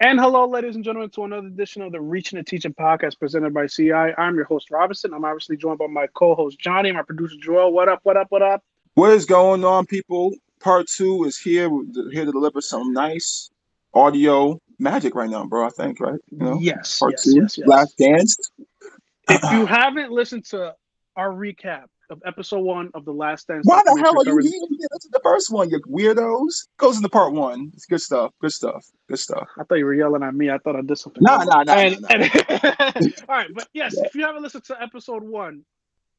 And hello, ladies and gentlemen, to another edition of the Reaching and Teaching podcast presented by CI. I'm your host, Robinson. I'm obviously joined by my co host, Johnny, my producer, Joel. What up, what up, what up? What is going on, people? Part two is here. We're here to deliver some nice audio magic right now, bro. I think, right? You know? Yes. Part yes, two, yes, yes. Last Dance. If you haven't listened to our recap of episode one of The Last Dance, Why the hell are you documentary here? You listen the first one, you weirdos. Goes into part one. It's good stuff. Good stuff. Good stuff. I thought you were yelling at me. I thought I did something. Nah, wrong. nah, nah, And- nah, and- all right, but yes, if you haven't listened to episode one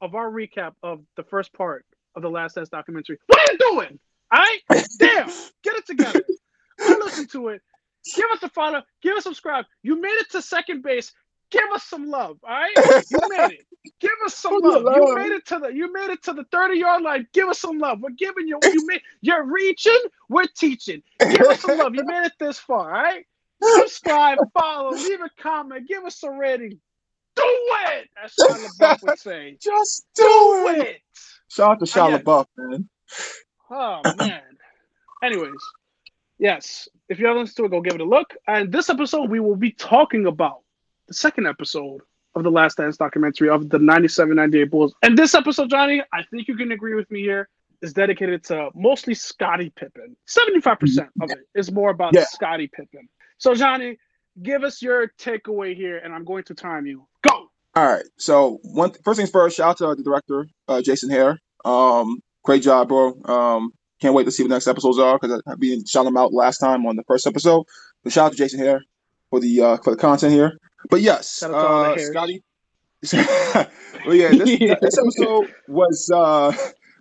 of our recap of the first part of the Last Dance documentary, what are you doing? All right, damn, get it together. Go listen to it. Give us a follow. Give us a subscribe. You made it to second base. Give us some love. All right, you made it. Give us some Who's love. You made it to the. You made it to the thirty yard line. Give us some love. We're giving you. You made. You're reaching. We're teaching. Give us some love. You made it this far. All right. Subscribe, follow, leave a comment, give us a rating. Do it, as Shia LaBeouf would say. Just Do do it. it. Shout out to Shia yeah. LaBeouf, man. Oh man. Anyways, yes. If you haven't listened to it, go give it a look. And this episode, we will be talking about the second episode of the Last Dance documentary of the 97-98 Bulls. And this episode, Johnny, I think you can agree with me here, is dedicated to mostly Scottie Pippen. 75% of it is more about Yeah. Scottie Pippen. So, Johnny, give us your takeaway here, and I'm going to time you. Go. All right. So one first things first, shout out to the director, uh, Jason Hehir. Um, great job, bro. Um, can't wait to see what the next episodes are because I've been shouting them out last time on the first episode. But shout out to Jason Hehir for the uh, for the content here. But yes, Shout out to all the uh. Scottie. well, yeah, this, this episode was uh,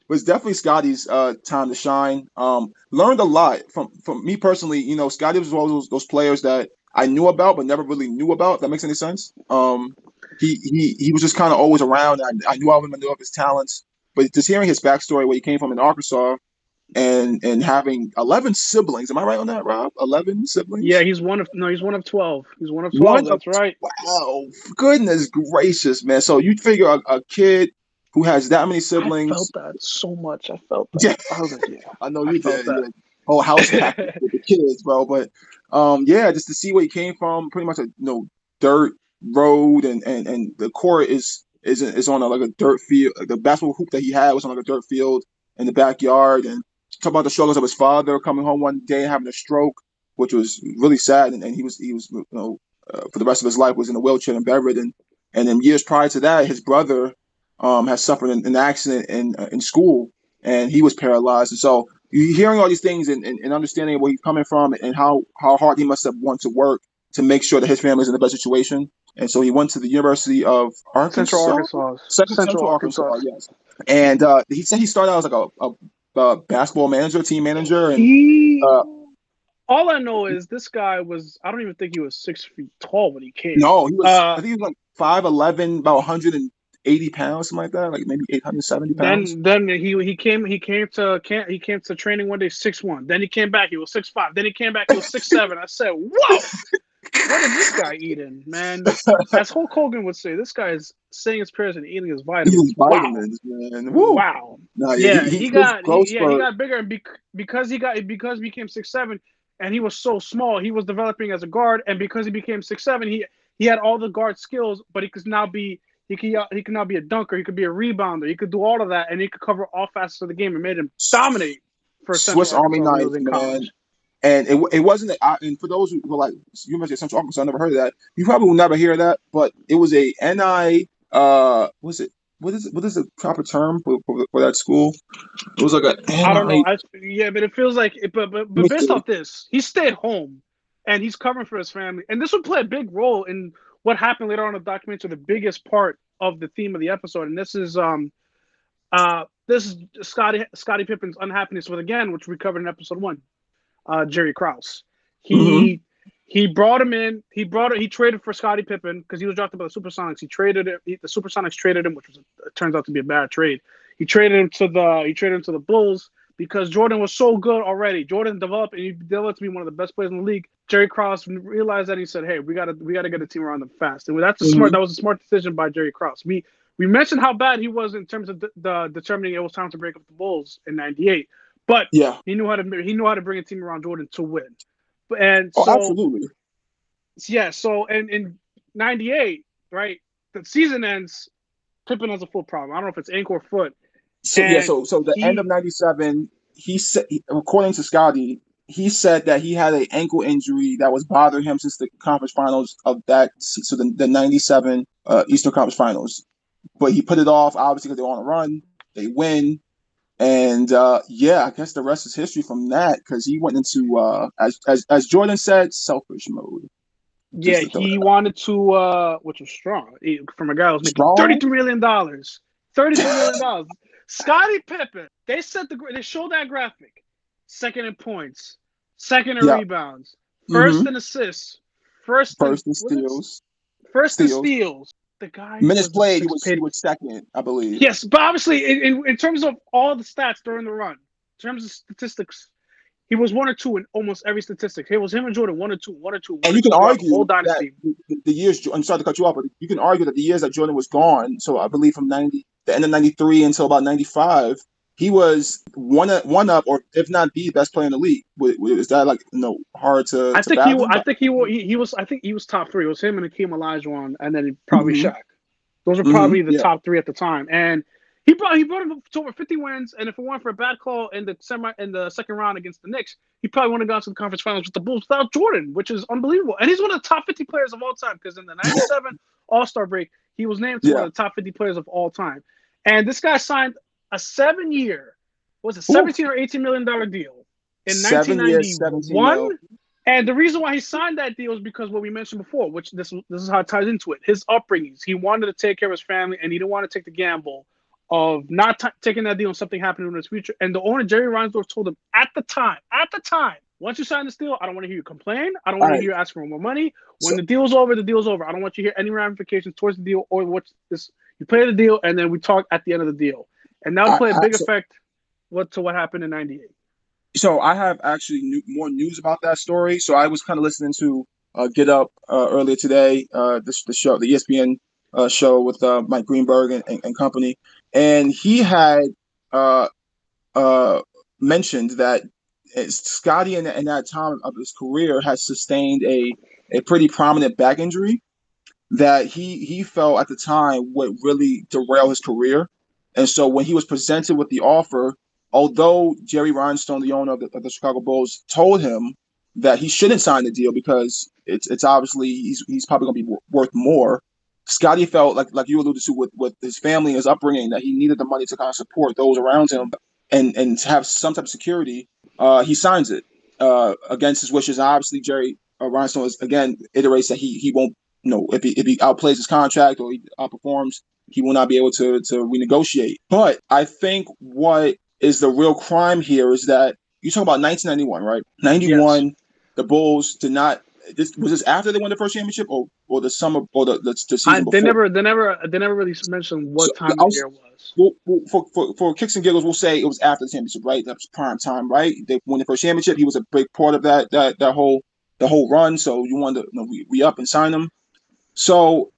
was definitely Scottie's uh, time to shine. Um, learned a lot from from me personally. You know, Scottie was one of those, those players that I knew about but never really knew about. If that makes any sense. Um, he he he was just kind of always around. I, I knew of him, I knew of his talents, but just hearing his backstory, where he came from in Arkansas, and and having eleven siblings. Am I right on that, Rob? Eleven siblings. Yeah, he's one of no, he's one of twelve. He's one of twelve. One of that's right. Wow. Goodness gracious, man. So you figure a, a kid who has that many siblings. I felt that so much. I felt that. Yeah. I was like, yeah. I know you felt did. that. Whole house packed with the kids, bro. But um, yeah, just to see where he came from, pretty much a you know dirt road, and and and the court is is is on a, like a dirt field. The basketball hoop that he had was on like a dirt field in the backyard, and talk about the struggles of his father coming home one day and having a stroke, which was really sad, and, and he was he was you know uh, for the rest of his life was in a wheelchair and bedridden, and then years prior to that, his brother um had suffered an, an accident in uh, in school, and he was paralyzed, and so you hearing all these things and, and, and understanding where he's coming from and how how hard he must have wanted to work to make sure that his family is in the best situation. And so he went to the University of Arkansas. Central Arkansas. Central, Central Arkansas, yes. And uh, he said he started out as like a, a, a basketball manager, team manager, and He. uh, all I know is this guy was. I don't even think he was six feet tall when he came. no, he was. Uh, I think he was like five eleven, about one hundred and eighty pounds, something like that, like maybe eight hundred seventy pounds. Then then he he came he came to can he came to training one day six one. Then he came back he was six five. Then he came back he was six seven. I said, whoa, what is this guy eating, man? As Hulk Hogan would say, this guy is saying his prayers and eating his he vitamins. was Wow. vitamins, man. Woo. Wow. Nah, Yeah, he, got close he, yeah, for- he got bigger and bec- because he got because he became six seven and he was so small, he was developing as a guard, and because he became six seven, he he had all the guard skills, but he could now be he could he could now be a dunker, he could be a rebounder, he could do all of that, and he could cover all facets of the game and made him dominate for Swiss Army knife, man. And it, it wasn't, I, and for those who were like, you mentioned Central Arkansas, I never heard of that. You probably will never hear that, but it was a NI, uh, was it, what is what is the proper term for, for, for that school? It was like a I don't know. I, yeah, but it feels like, it, but but, but based off this, he stayed home, and he's covering for his family, and this would play a big role in what happened later on in the documentary. The biggest part of the theme of the episode, and this is um, uh, this is Scottie Scottie Pippen's unhappiness with again, which we covered in episode one. Uh, Jerry Krause. He Mhm. He brought him in. He brought it. He traded for Scottie Pippen because he was drafted by the Supersonics. He traded it. He, the Supersonics traded him, which was it turns out to be a bad trade. He traded him to the he traded him to the Bulls because Jordan was so good already. Jordan developed and he developed to be one of the best players in the league. Jerry Krause realized that and he said, "Hey, we gotta we gotta get a team around them fast." And that's a smart. Mhm. That was a smart decision by Jerry Krause. We we mentioned how bad he was in terms of the, the determining it was time to break up the Bulls in '98, but Yeah. he knew how to he knew how to bring a team around Jordan to win. And Oh, so absolutely. yeah. So in in '98, right, the season ends. Pippen has a foot problem. I don't know if it's ankle or foot. So yeah, so so the he- end of '97, he said, according to Scottie, he said that he had an ankle injury that was bothering him since the conference finals of that, so the, the '97 uh, Eastern Conference Finals. But he put it off, obviously, because they're on a run. They win, and uh, yeah, I guess the rest is history from that. Because he went into, uh, as, as as Jordan said, selfish mode. Yeah, he wanted to, uh, which was strong he- from a guy who was making Strong? thirty-two million dollars. Thirty-two million dollars. Scottie Pippen. They set the. They showed that graphic. Second in points. Second in Yeah. rebounds. 1st Mhm. in assists. First. First in it steals, First in steals. The guy. minutes played, he was paid- he was second, I believe. Yes, but obviously, in, in, in terms of all the stats during the run, in terms of statistics, he was one or two in almost every statistic. It was him and Jordan, one or two, one or two. one And you can argue whole that dynasty. the, the years. I'm sorry to cut you off, but you can argue that the years that Jordan was gone, so I believe from ninety, the end of '93 until about '95, he was one up- one up, or if not the best player in the league. Is that like you know hard to? I to think he, fathom? I think he, he, he was, I think he was top three. It was him and Akeem Olajuwon, and then probably Mhm. Shaq. Those were probably the yeah. top three at the time, and he brought he brought him to over 50 wins. And if it weren't for a bad call in the semi in the second round against the Knicks, he probably wouldn't have gone to the conference finals with the Bulls without Jordan, which is unbelievable. And he's one of the top 50 players of all time because in the 97 All Star break, he was named to one of the top 50 players of all time. And this guy signed a seven year, was it Ooh. 17 or 18 million dollar deal in Seven 1991? mil. And the reason why he signed that deal is because what we mentioned before, which this this is how it ties into it. His upbringings. He wanted to take care of his family, and he didn't want to take the gamble of not t- taking that deal and something happening in his future. And the owner Jerry Reinsdorf told him at the time, at the time, once you sign this deal, I don't want to hear you complain. I don't want Alright. to hear you ask for more money. When So- the deal's over, the deal's over. I don't want you to hear any ramifications towards the deal or what's this. You play the deal, and then we talk at the end of the deal. And that would I- play a big so- effect what to what happened in '98. So I have actually new, more news about that story. So I was kind of listening to uh, Get Up uh, earlier today, uh, the, the show, the ESPN uh, show with uh, Mike Greenberg and, and, and company, and he had uh, uh, mentioned that Scottie in, in that time of his career has sustained a a pretty prominent back injury that he he felt at the time would really derail his career, and so when he was presented with the offer although Jerry Rhinestone, the owner of the, of the Chicago Bulls, told him that he shouldn't sign the deal because it's it's obviously he's he's probably going to be wor- worth more. Scottie felt like like you alluded to with with his family and his upbringing that he needed the money to kind of support those around him and and have some type of security. Uh, he signs it uh, against his wishes. Obviously, Jerry uh, Rhinestone is, again iterates that he he won't you know if he if he outplays his contract or he outperforms, he will not be able to to renegotiate. But I think what is the real crime here is that you talk about 1991, right? 91, the Bulls did not. This was this after they won the first championship, or or the summer, or the the, the season I, before. they never, they never, they never really mentioned what So, time was- year it was. Well, well, for, for for kicks and giggles, we'll say it was after the championship, right? That was prime time, right? They won the first championship. He was a big part of that that that whole the whole run. So you wanted to you know, re, re up and sign him. So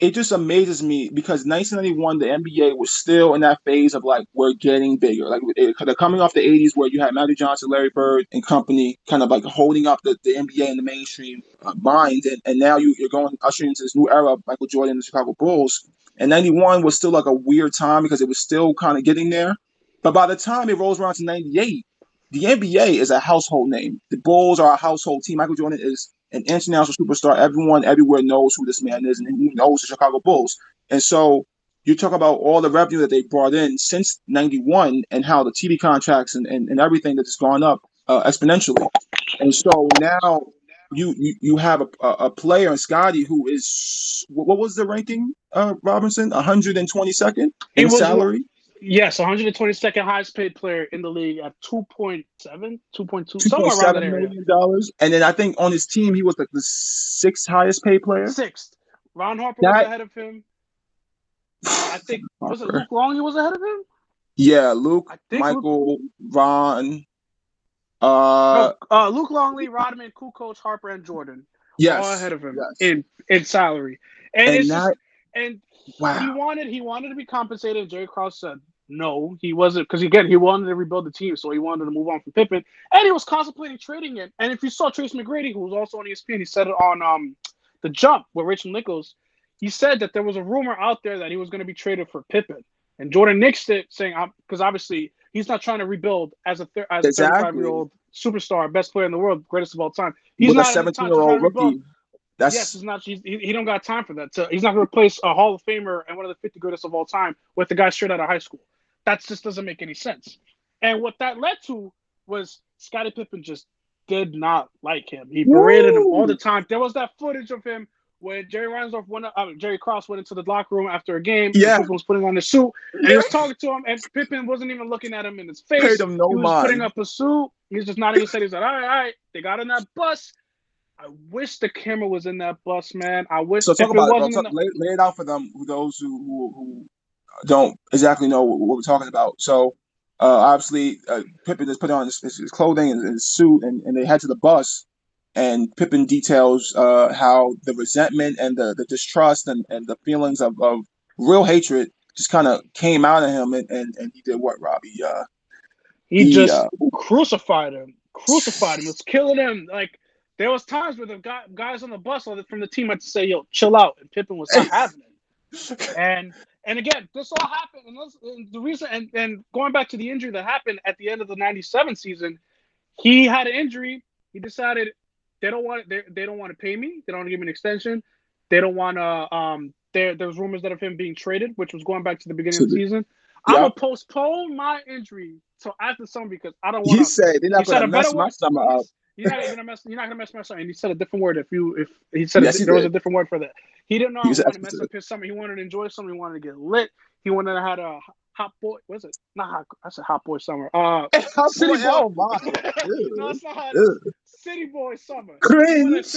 it just amazes me because 1991, the NBA was still in that phase of like we're getting bigger. Like they're coming off the 80s where you had Magic Johnson, Larry Bird, and company kind of like holding up the, the NBA in the mainstream uh, mind, and, and now you, you're going ushering into this new era of Michael Jordan and the Chicago Bulls. And 91 was still like a weird time because it was still kind of getting there. But by the time it rolls around to 98, the NBA is a household name. The Bulls are a household team. Michael Jordan is an international superstar. Everyone everywhere knows who this man is and who knows the Chicago Bulls. And so you talk about all the revenue that they brought in since 91 and how the TV contracts and, and, and everything that has gone up uh, exponentially. And so now you you, you have a, a, player in Scottie who is, what was the ranking, uh, Robinson? 122nd He in was- salary? Yes, 122nd highest paid player in the league at 2.7, 2.2, somewhere around that $2.7 area. million dollars. And then I think on his team, he was like the sixth highest paid player. Sixth. Ron Harper That- was ahead of him. I think was it. Luke Longley was ahead of him? Yeah, Luke, think Luke, Michael, Ron. Uh, no, uh, Luke Longley, Rodman, Kukoc, Harper, and Jordan yes, all ahead of him yes. in in salary. And, and it's that just, and he wanted he wanted to be compensated. Jerry Krause said No, he wasn't because again he wanted to rebuild the team, so he wanted to move on from Pippen, and he was contemplating trading it. And if you saw Tracy McGrady, who was also on ESPN, he said it on um the Jump with Rachel Nichols. He said that there was a rumor out there that he was going to be traded for Pippen, and Jordan nixed it, saying because obviously he's not trying to rebuild as a thir- as exactly. a 35 year old superstar, best player in the world, greatest of all time. He's with not a 17 year old rookie. That's yes, he's not. He's, he, he don't got time for that. So he's not going to replace a Hall of Famer and one of the 50 greatest of all time with the guy straight out of high school. That just doesn't make any sense. And what that led to was Scottie Pippen just did not like him. He berated Woo! him all the time. There was that footage of him when Jerry Reinsdorf went, uh, Jerry Krause went into the locker room after a game. Yeah, Pippen was putting on his suit, and he was talking to him, and Pippen wasn't even looking at him in his face. Paid him no he was mind. putting up a suit. He's just not even said. He's like, all right, all right. They got in that bus. I wish the camera was in that bus, man. I wish. So talk about it. Talk, the... lay, lay, it out for them, those who, who, who don't exactly know what, what we're talking about. So uh, obviously, uh, Pippen just put on his, his clothing and his suit, and, and they head to the bus. And Pippen details uh, how the resentment and the, the distrust and, and the feelings of, of real hatred just kind of came out of him, and, and, and he did what, Robbie? Uh, he, he just uh, crucified him, crucified him, was killing him. Like there was times where the guy, guys on the bus from the team had to say, "Yo, chill out," and Pippen was not having it. And and again, this all happened, and, this, and the reason, and, and going back to the injury that happened at the end of the '97 season, he had an injury. He decided they don't want they, they don't want to pay me. They don't want to give me an extension. They don't want to. Um, there there's rumors that of him being traded, which was going back to the beginning of the season. Yeah. I'm gonna postpone my injury till after summer because I don't want. He said they're not gonna mess my summer up. You're not gonna mess. You're not gonna mess my summer. And he said a different word. If you if he said yes, he there did. was a different word for that. He didn't know he how to mess up his summer. He wanted to enjoy summer. He wanted to get lit. He wanted to have a hot boy. What's it? Not hot. I said hot boy summer. Uh, hot city boy. Oh my. no, it's not hot. City boy summer. Cringe.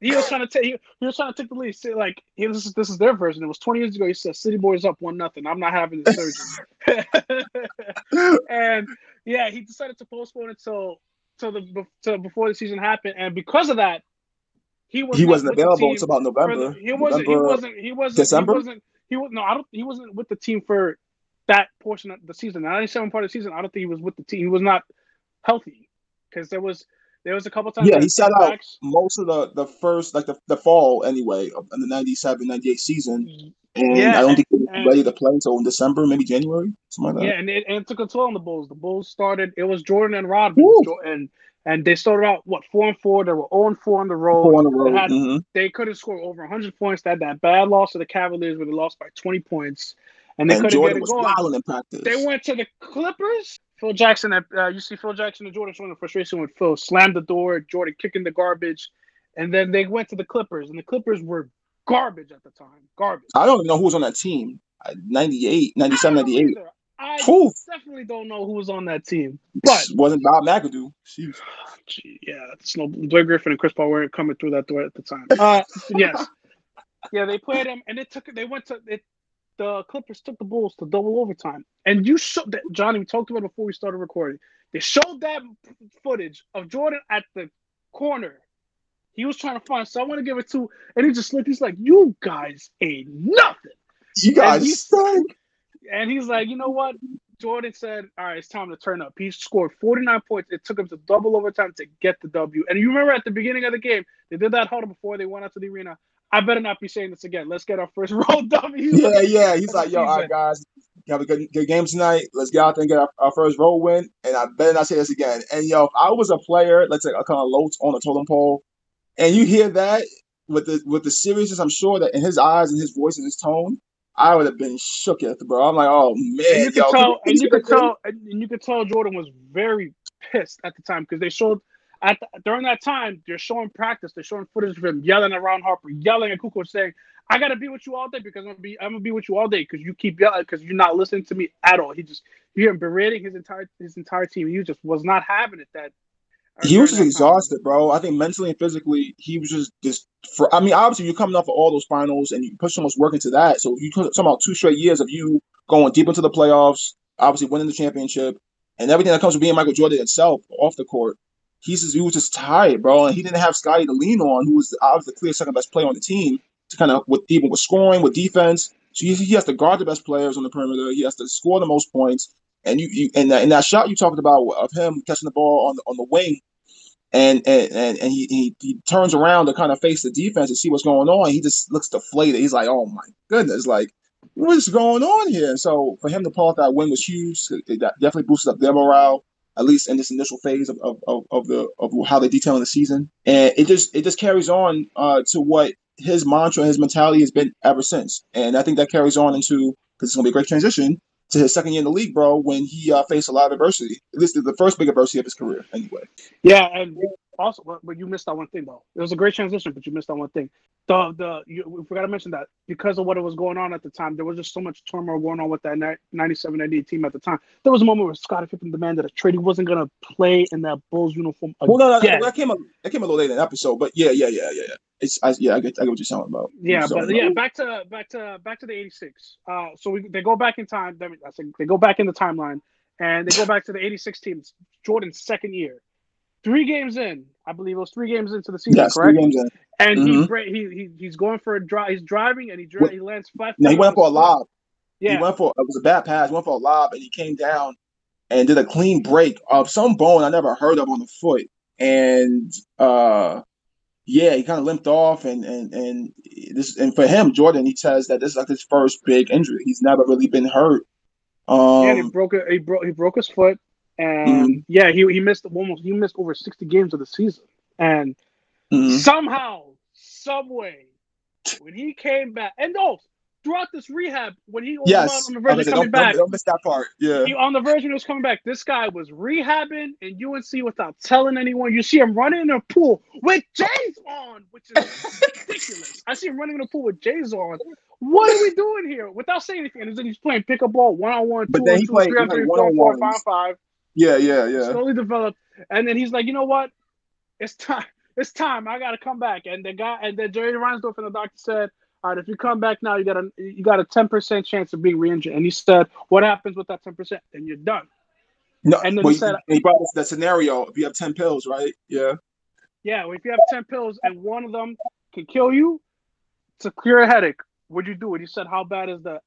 He was trying to take. He, he, was trying to take the lead. Say like, he, this is this is their version. It was 20 years ago. He said, "City boys up one nothing. I'm not having the surgery." and yeah, he decided to postpone it till till the till before the season happened, and because of that, he was he wasn't available until about November. The, he wasn't. November, he wasn't. He wasn't. December. He wasn't. He was no. I don't. He wasn't with the team for that portion of the season. The 97 part of the season. I don't think he was with the team. He was not healthy because there was there was a couple times. Yeah, he sat out most of the the first like the, the fall anyway in the 97, 98 season. Mm-hmm. And yeah, I don't think he was ready to play until in December, maybe January, something like that. Yeah, and it, and it took a toll on the Bulls. The Bulls started. It was Jordan and Rodman, and and they started out what four and four. They were zero oh and four on the road. Four on the road. They, had, mm-hmm. they couldn't score over hundred points. They had that bad loss to the Cavaliers where they lost by twenty points, and they and couldn't Jordan get it was going. In practice. They went to the Clippers. Phil Jackson, uh, you see Phil Jackson and Jordan showing the frustration with Phil, slammed the door, Jordan kicking the garbage, and then they went to the Clippers, and the Clippers were garbage at the time. Garbage. I don't even know who was on that team. 98, 97, 98. I definitely don't know who was on that team, but wasn't Bob McAdoo. Gee, yeah, it's no Blake Griffin and Chris Paul weren't coming through that door at the time. Uh, yes, yeah, they played them, and it took. They went to it. The Clippers took the Bulls to double overtime, and you showed that Johnny. We talked about it before we started recording. They showed that footage of Jordan at the corner. He was trying to find someone to give it to, and he just looked. He's like, "You guys ain't nothing. You guys stink." And he's like, you know what? Jordan said, all right, it's time to turn up. He scored 49 points. It took him to double overtime to get the W. And you remember at the beginning of the game, they did that huddle before they went out to the arena. I better not be saying this again. Let's get our first road W. Yeah, yeah. He's like, yo, all right, guys, have a good, good game tonight. Let's get out there and get our, our first road win. And I better not say this again. And yo, if I was a player, let's say I kind of low on the totem pole, and you hear that with the with the seriousness, I'm sure that in his eyes and his voice and his tone, I would have been shook at the bro. I'm like, oh man, and you could tell, and you could tell, and you could tell Jordan was very pissed at the time because they showed at the, during that time they're showing practice, they're showing footage of him yelling at Ron Harper, yelling at Kukoc, saying, "I gotta be with you all day because I'm gonna be, I'm gonna be with you all day because you keep yelling because you're not listening to me at all." He just you hear him berating his entire his entire team. He just was not having it that he was just exhausted, time. bro. I think mentally and physically, he was just just. For I mean, obviously, you're coming off of all those finals, and you put so much work into that. So you talking about two straight years of you going deep into the playoffs, obviously winning the championship, and everything that comes with being Michael Jordan itself off the court. He's just, he was just tired, bro, and he didn't have Scottie to lean on, who was obviously the clear second best player on the team to kind of with even with scoring, with defense. So he, he has to guard the best players on the perimeter. He has to score the most points. And you, you and that, and that shot you talked about of him catching the ball on the on the wing, and and and, and he, he he turns around to kind of face the defense and see what's going on. He just looks deflated. He's like, "Oh my goodness!" Like, what's going on here? So for him to pull that win was huge. It definitely boosted up their morale at least in this initial phase of, of, of, of the of how they detail in the season. And it just it just carries on uh, to what his mantra, his mentality has been ever since. And I think that carries on into because it's gonna be a great transition to his second year in the league, bro, when he uh, faced a lot of adversity. This is the first big adversity of his career, anyway. Yeah, and also, but you missed that one thing though. It was a great transition, but you missed that one thing. The the you, we forgot to mention that because of what it was going on at the time, there was just so much turmoil going on with that 97 98 team at the time. There was a moment where Scottie Pippen demanded a trade. He wasn't gonna play in that Bulls uniform. Again. Well, no, no, that came a, that came a little later in the episode, but yeah, yeah, yeah, yeah, yeah. It's I, yeah, I get, I get what you're talking about. Yeah, but yeah, back to back to back to the '86. Uh, so we they go back in time. I said they go back in the timeline, and they go back to the '86 team. Jordan's second year three games in, I believe it was three games into the season, yes, correct? Three games in. And mm-hmm. he, he he's going for a drive. He's driving and he dri- he lands five. No, he went for a lob. Yeah, he went for it was a bad pass. He went for a lob and he came down and did a clean break of some bone I never heard of on the foot. And uh, yeah, he kind of limped off and and and this and for him, Jordan, he says that this is like his first big injury. He's never really been hurt. Um, yeah, he broke it. He broke he broke his foot and mm-hmm. yeah, he he missed almost he missed over sixty games of the season, and mm-hmm. somehow, some way, when he came back, and no, throughout this rehab, when he was on the verge of coming don't, back, don't, miss that part. Yeah, he, on the verge when he was coming back, this guy was rehabbing in UNC without telling anyone. You see him running in a pool with J's on, which is ridiculous. I see him running in a pool with J's on. What are we doing here? Without saying anything, and then he's playing pickup ball, one on one, two on two, three on three, four, four, five, five. Yeah, yeah, yeah. Slowly developed, and then he's like, you know what? It's time. It's time. I got to come back. And the guy, and then Jerry Reinsdorf and the doctor said, all right, if you come back now, you got a you got a ten percent chance of being re-injured. And he said, what happens with that ten percent? Then you're done. No, and then he, said, he brought us that scenario. If you have ten pills, right? Yeah. Yeah. Well, if you have ten pills and one of them can kill you to cure a headache, would you do it? He said, how bad is the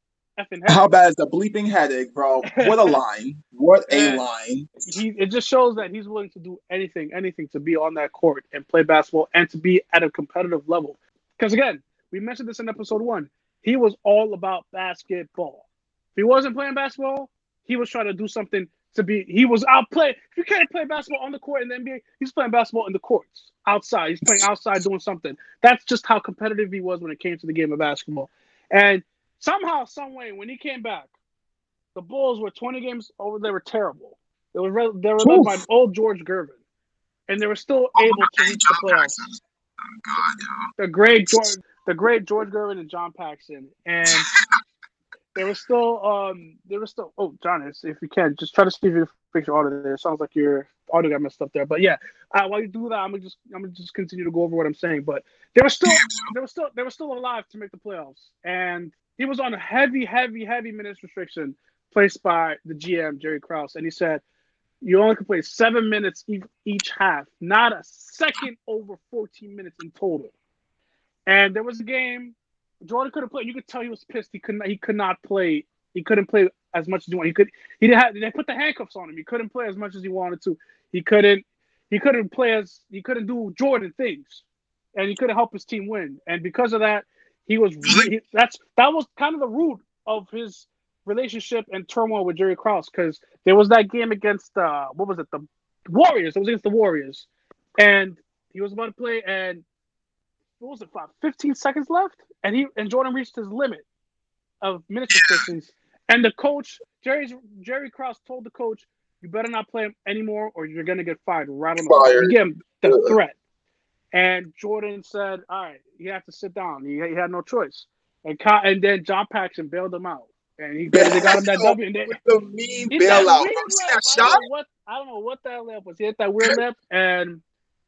how bad is the bleeping headache, bro? What a line! What a line! He, it just shows that he's willing to do anything, anything to be on that court and play basketball and to be at a competitive level. Because again, we mentioned this in episode one. He was all about basketball. If he wasn't playing basketball, he was trying to do something to be. He was out play. If you can't play basketball on the court in the NBA, he's playing basketball in the courts outside. He's playing outside doing something. That's just how competitive he was when it came to the game of basketball. And somehow, some way, when he came back, the Bulls were 20 games over. They were terrible. They were they were led by old George Gervin, and they were still oh, able to reach the playoffs. Oh, God, the great George, the great George Gervin and John Paxson, and they were still um they were still. Oh, John, if you can, just try to see if you fix your audio there. It sounds like your audio got messed up there, but yeah. Uh, while you do that, I'm gonna just I'm gonna just continue to go over what I'm saying. But they were still they were still they were still alive to make the playoffs, and he was on a heavy, heavy, heavy minutes restriction placed by the GM Jerry Krause, and he said you only can play seven minutes each half, not a second over 14 minutes in total. And there was a game Jordan could have played. You could tell he was pissed. He could not. He could not play. He couldn't play as much as he wanted. He could. He didn't have. They put the handcuffs on him. He couldn't play as much as he wanted to. He couldn't. He couldn't play as. He couldn't do Jordan things, and he couldn't help his team win. And because of that, he was he, that's that was kind of the root of his relationship and turmoil with Jerry Krause because there was that game against uh what was it? The Warriors? It was against the Warriors, and he was about to play and what was it about 15 seconds left? And he and Jordan reached his limit of minutes restrictions and the coach Jerry's Jerry Krause told the coach you better not play him anymore or you're gonna get fired right on the Give him the threat. And Jordan said, "All right, you have to sit down." He, he had no choice. And and then John Paxson bailed him out, and he basically got him that W. And then, the mean bailout. That shot? What, I don't know what that lip was. He hit that weird lip, and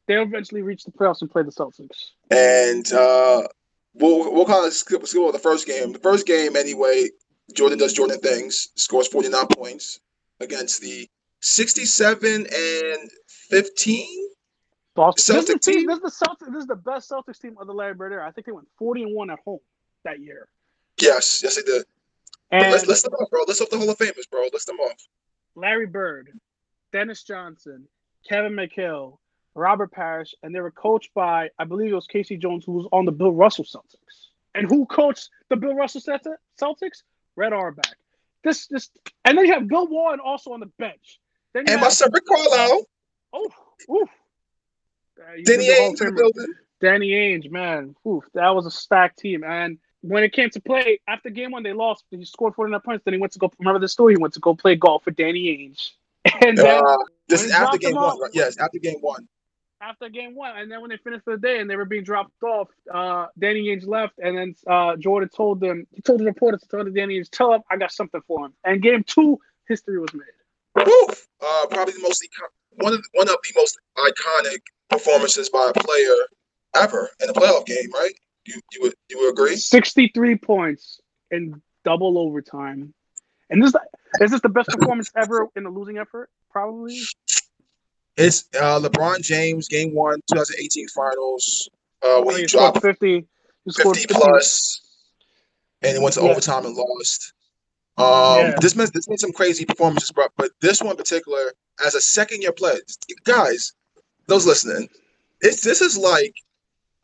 they eventually reached the playoffs and played the Celtics. And uh, we'll we'll kind of skip, skip over the first game. The first game, anyway, Jordan does Jordan things. Scores forty nine points against the sixty seven and fifteen Boston. This is, the team, this is the Celtics. This is the best Celtics team of the Larry Bird era. I think they went forty and one at home that year. Yes, yes, they did. And let's list them off, bro. List off the Hall of Famers, bro. List them off. Larry Bird, Dennis Johnson, Kevin McHale, Robert Parish, and they were coached by, I believe it was K.C. Jones, who was on the Bill Russell Celtics. And who coached the Bill Russell Celtics? Red Auerbach. This, this, and then you have Bill Walton also on the bench. Then and have, my son Rick Carlisle. Oh, oof. Uh, Danny Ainge the. Danny Ainge, man, oof, that was a stacked team. And when it came to play after game one, they lost. He scored 49 points. Then he went to go. Remember the story? He went to go play golf with Danny Ainge. And then uh, this is after game one. Right? Yes, after game one. After game one, and then when they finished the day and they were being dropped off, uh, Danny Ainge left, and then uh, Jordan told them, he told the reporters to tell Danny Ainge, tell him I got something for him. And game two, history was made. Oof. Uh, probably the most one of the, one of the most iconic performances by a player ever in a playoff game, right? You you would you would agree? Sixty three points in double overtime, and this is this the best performance ever in a losing effort? Probably. It's uh, LeBron James, Game One, 2018 Finals. Uh, when he, he dropped 50, he 50, 50 plus, and it went to yeah. overtime and lost. Um, yeah. this meant this made some crazy performances, bro. But this one in particular, as a second year player, guys, those listening, it's this is like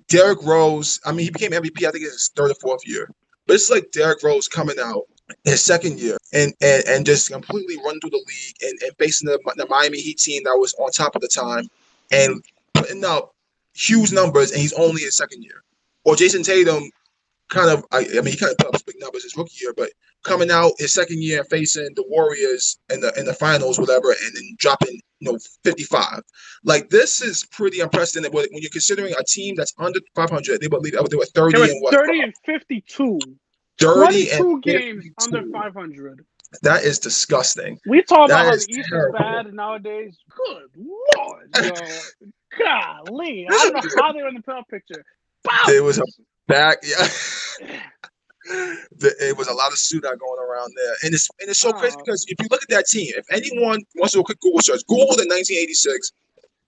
Derrick Rose. I mean, he became MVP. I think it's his third or fourth year, but it's like Derrick Rose coming out his second year and and, and just completely run through the league and, and facing the, the Miami Heat team that was on top of the time and putting up huge numbers, and he's only his second year. Or Jayson Tatum, kind of. I, I mean, he kind of put up big numbers his rookie year, but coming out his second year and facing the Warriors in the in the finals, whatever, and then dropping you know 55. Like this is pretty unprecedented when you're considering a team that's under 500. They believe they were 30 were and what? 30 and 52. 30 and games under 500. That is disgusting. We talk that about how the East is bad nowadays. Good lord, yo. golly! I don't know how they're in the playoff picture. It was a back, yeah. the, it was a lot of suit out going around there, and it's and it's so crazy because if you look at that team, if anyone wants to do a quick Google search, Google the 1986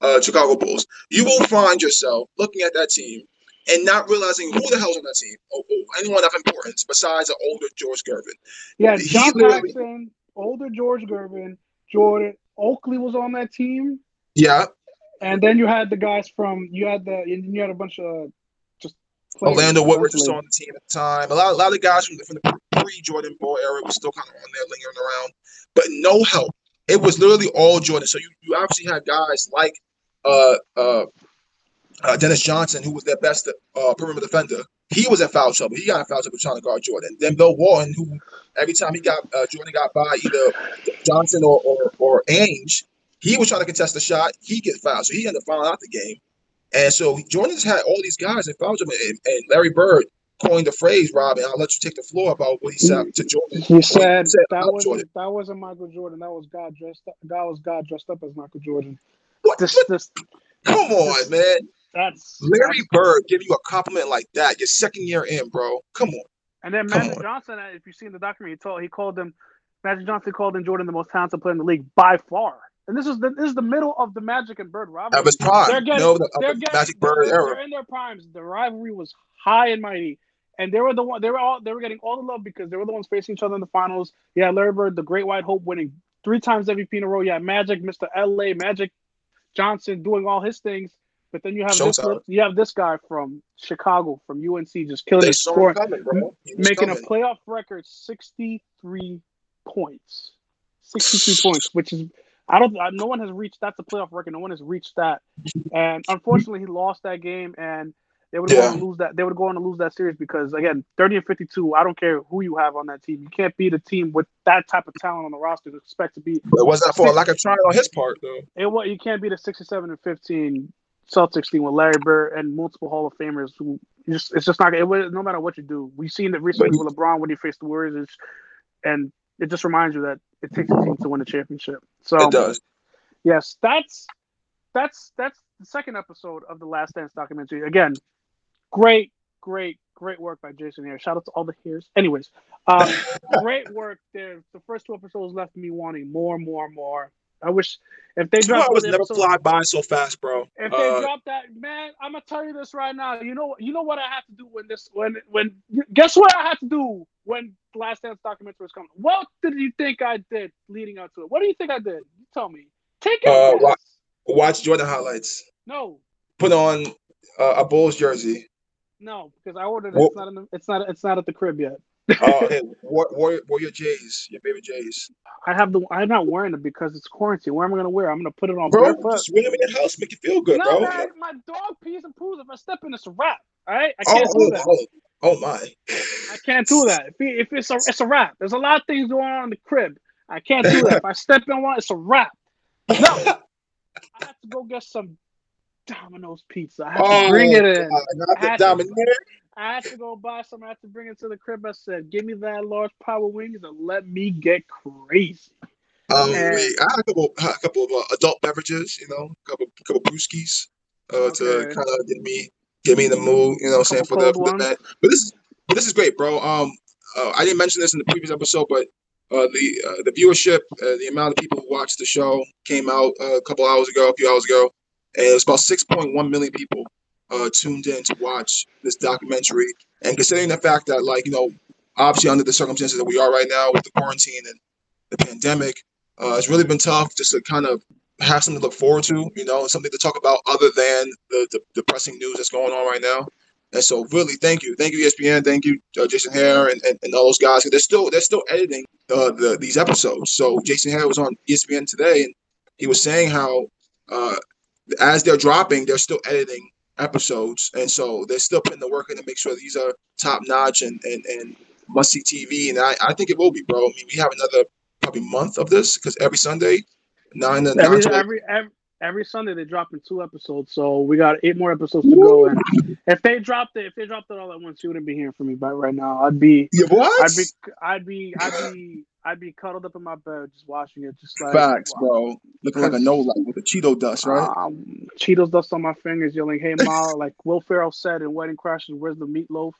uh, Chicago Bulls, you will find yourself looking at that team and not realizing who the hell's on that team, or, or anyone of importance besides the older George Gervin. Yeah, John Paxson, older George Gervin, Jordan Oakley was on that team. Yeah, and then you had the guys from you had the and you had a bunch of Orlando Woodward was still on the team at the time. A lot, a lot of guys from the, from the pre-Jordan Ball era was still kind of on there lingering around, but no help. It was literally all Jordan. So you, you obviously had guys like uh, uh, uh, Dennis Johnson, who was their best uh, perimeter defender. He was in foul trouble. He got in foul trouble trying to guard Jordan. Then Bill Walton, who every time he got uh, Jordan got by either Johnson or or, or Ainge, he was trying to contest the shot. He get fouled, so he ended up fouling out the game. And so Jordan's had all these guys and found him, and, and Larry Bird coined the phrase, Rob, and I'll let you take the floor about what he said to Jordan. He said, said that wasn't Jordan. that wasn't Michael Jordan. That was God dressed up. God was God dressed up as Michael Jordan. What? This, this, Come on, man. That's Larry that's, Bird give you a compliment like that. Your second year in, bro. Come on. And then Magic Johnson, if you see in the documentary, he told he called him Magic Johnson called him Jordan the most talented player in the league by far. And this is the this is the middle of the Magic and Bird rivalry. That was prime. They're getting, no, the, they're getting, Magic Bird they're, era. They're in their primes. The rivalry was high and mighty, and they were the one. They were all they were getting all the love because they were the ones facing each other in the finals. Yeah, Larry Bird, the Great White Hope, winning three times MVP in a row. Yeah, Magic, Mr. LA, Magic Johnson doing all his things. But then you have this you have this guy from Chicago from UNC just killing his score, making coming. a playoff record sixty three points, sixty two points, which is I don't. No one has reached. That's a playoff record. No one has reached that. And unfortunately, he lost that game, and they would yeah. go to lose that. They would go on to lose that series because again, thirty and fifty-two. I don't care who you have on that team. You can't beat a team with that type of talent on the roster to expect to beat. It wasn't for a lack of trying on his part, though. It what you can't beat a sixty-seven and fifteen Celtics team with Larry Bird and multiple Hall of Famers who just it's just not. It was no matter what you do. We've seen it recently with LeBron when he faced the Warriors, and it just reminds you that it takes a team to win a championship. So it does. Yes, that's that's that's the second episode of the Last Dance documentary. Again, great, great, great work by Jason Hehir. Shout out to all the hears. Anyways, um, great work there. The first two episodes left me wanting more, more, more. I wish if they dropped. was never fly by so fast, bro. If they uh, drop that, man, I'm gonna tell you this right now. You know, you know what I have to do when this, when, when. Guess what I have to do when Last Dance documentary was coming. What did you think I did leading up to it? What do you think I did? You tell me. Take it. Uh, watch, watch Jordan highlights. No. Put on uh, a Bulls jersey. No, because I ordered it. It's not, the, it's not. It's not at the crib yet. Oh, hey, wear, wear your J's, your favorite J's. I have the. I'm not wearing it because it's quarantine. Where am I gonna wear? I'm gonna put it on. Bro, barefoot. just wear them in your house. Make you feel good, no, bro. Man, my dog pees and poos. If I step in, it's a wrap. All right, I oh, can't oh, do that. Oh, oh, my! I can't do that. If, if it's a, it's a wrap. There's a lot of things going on in the crib. I can't do that. if I step in one, it's a wrap. No, I have to go get some Domino's pizza. I have oh, to bring it in. God, not the Domino's. I had to go buy some. I had to bring it to the crib. I said, "Give me that large power wings and let me get crazy." Um, and, I had a couple, a couple of uh, adult beverages, you know, a couple, couple brewskis, uh, okay. to kind of get me, get me in the mood, you know, what I'm saying for the, for the night. But this, this is great, bro. Um, uh, I didn't mention this in the previous episode, but uh, the uh, the viewership, uh, the amount of people who watched the show came out uh, a couple hours ago, a few hours ago, and it was about 6.1 million people uh, tuned in to watch this documentary. And considering the fact that, like, you know, obviously under the circumstances that we are right now with the quarantine and the pandemic, uh, it's really been tough just to kind of have something to look forward to, you know, something to talk about other than the, the depressing news that's going on right now. And so, really, thank you, thank you, ESPN, thank you, uh, Jason Hehir, and, and, and, all those guys. They're still they're still editing uh, the these episodes. So Jason Hehir was on ESPN today, and he was saying how uh, as they're dropping, they're still editing episodes, and so they're still putting the work in to make sure these are top notch and and, and must see TV. And I, I think it will be, bro. I mean, we have another probably month of this because every Sunday, nine and every, every, every every Sunday they're dropping two episodes, so we got eight more episodes to go. And if they dropped it, if they dropped it all at once, you wouldn't be hearing from me. But right now, I'd be, yeah, what? I'd be, I'd be, I'd be, I'd be cuddled up in my bed just watching it, just like facts, wow. bro. Looking like a no light with the Cheeto dust, right? Um, Cheetos dust on my fingers, yelling, "Hey, Ma!" like Will Ferrell said in Wedding Crashers, "Where's the meatloaf?"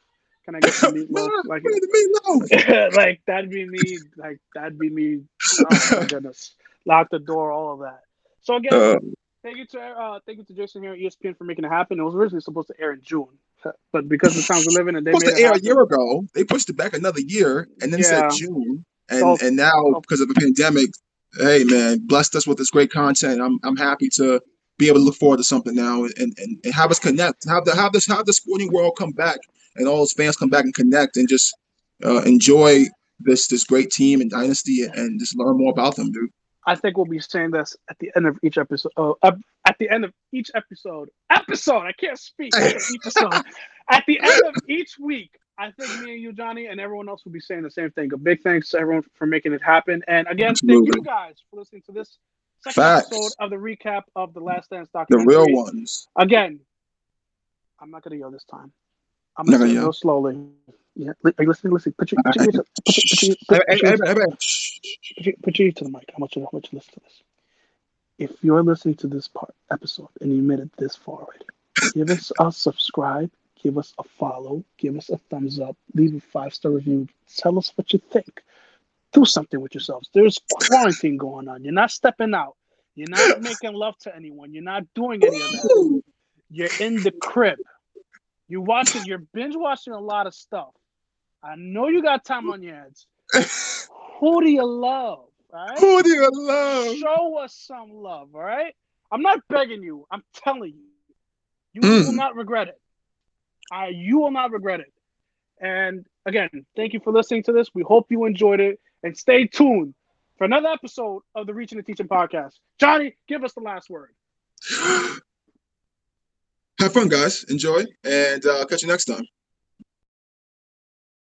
Can I get some meatloaf? like, meatloaf? like that'd be me. Like that'd be me. Oh my goodness! Lock the door, all of that. So again, uh, thank you to uh, thank you to Jason Hehir at ESPN for making it happen. It was originally supposed to air in June, but because of the times we're living in, they supposed made to air happen. a year ago. They pushed it back another year, and then yeah. said June, and so, and now because of the pandemic, hey man, blessed us with this great content. I'm I'm happy to be able to look forward to something now and, and, and have us connect, have the have this have the sporting world come back and all those fans come back and connect and just uh, enjoy this this great team and dynasty and just learn more about them, dude. I think we'll be saying this at the end of each episode. Uh, at the end of each episode, episode. I can't speak. episode. at the end of each week, I think me and you, Johnny, and everyone else will be saying the same thing. A big thanks to everyone for making it happen. And again, Absolutely. thank you guys for listening to this second Facts. episode of the recap of the Last Dance documentary. The real ones. Again, I'm not gonna yell this time. I'm gonna go slowly. Yeah, are you listening? Listen, put your, put your, to the mic. I want you to, I want you to listen to this. If you're listening to this part episode and you made it this far already, give us a subscribe, give us a follow, give us a thumbs up, leave a five star review. Tell us what you think. Do something with yourselves. There's quarantine going on. You're not stepping out. You're not making love to anyone. You're not doing any of that. You're in the crib. You're watching, you're binge watching a lot of stuff. I know you got time on your hands. Who do you love? Right? Who do you love? Show us some love, all right? I'm not begging you. I'm telling you. You mm. will not regret it. Uh, you will not regret it. And again, thank you for listening to this. We hope you enjoyed it. And stay tuned for another episode of the Reaching and Teaching podcast. Johnny, give us the last word. Have fun, guys. Enjoy, and uh, catch you next time.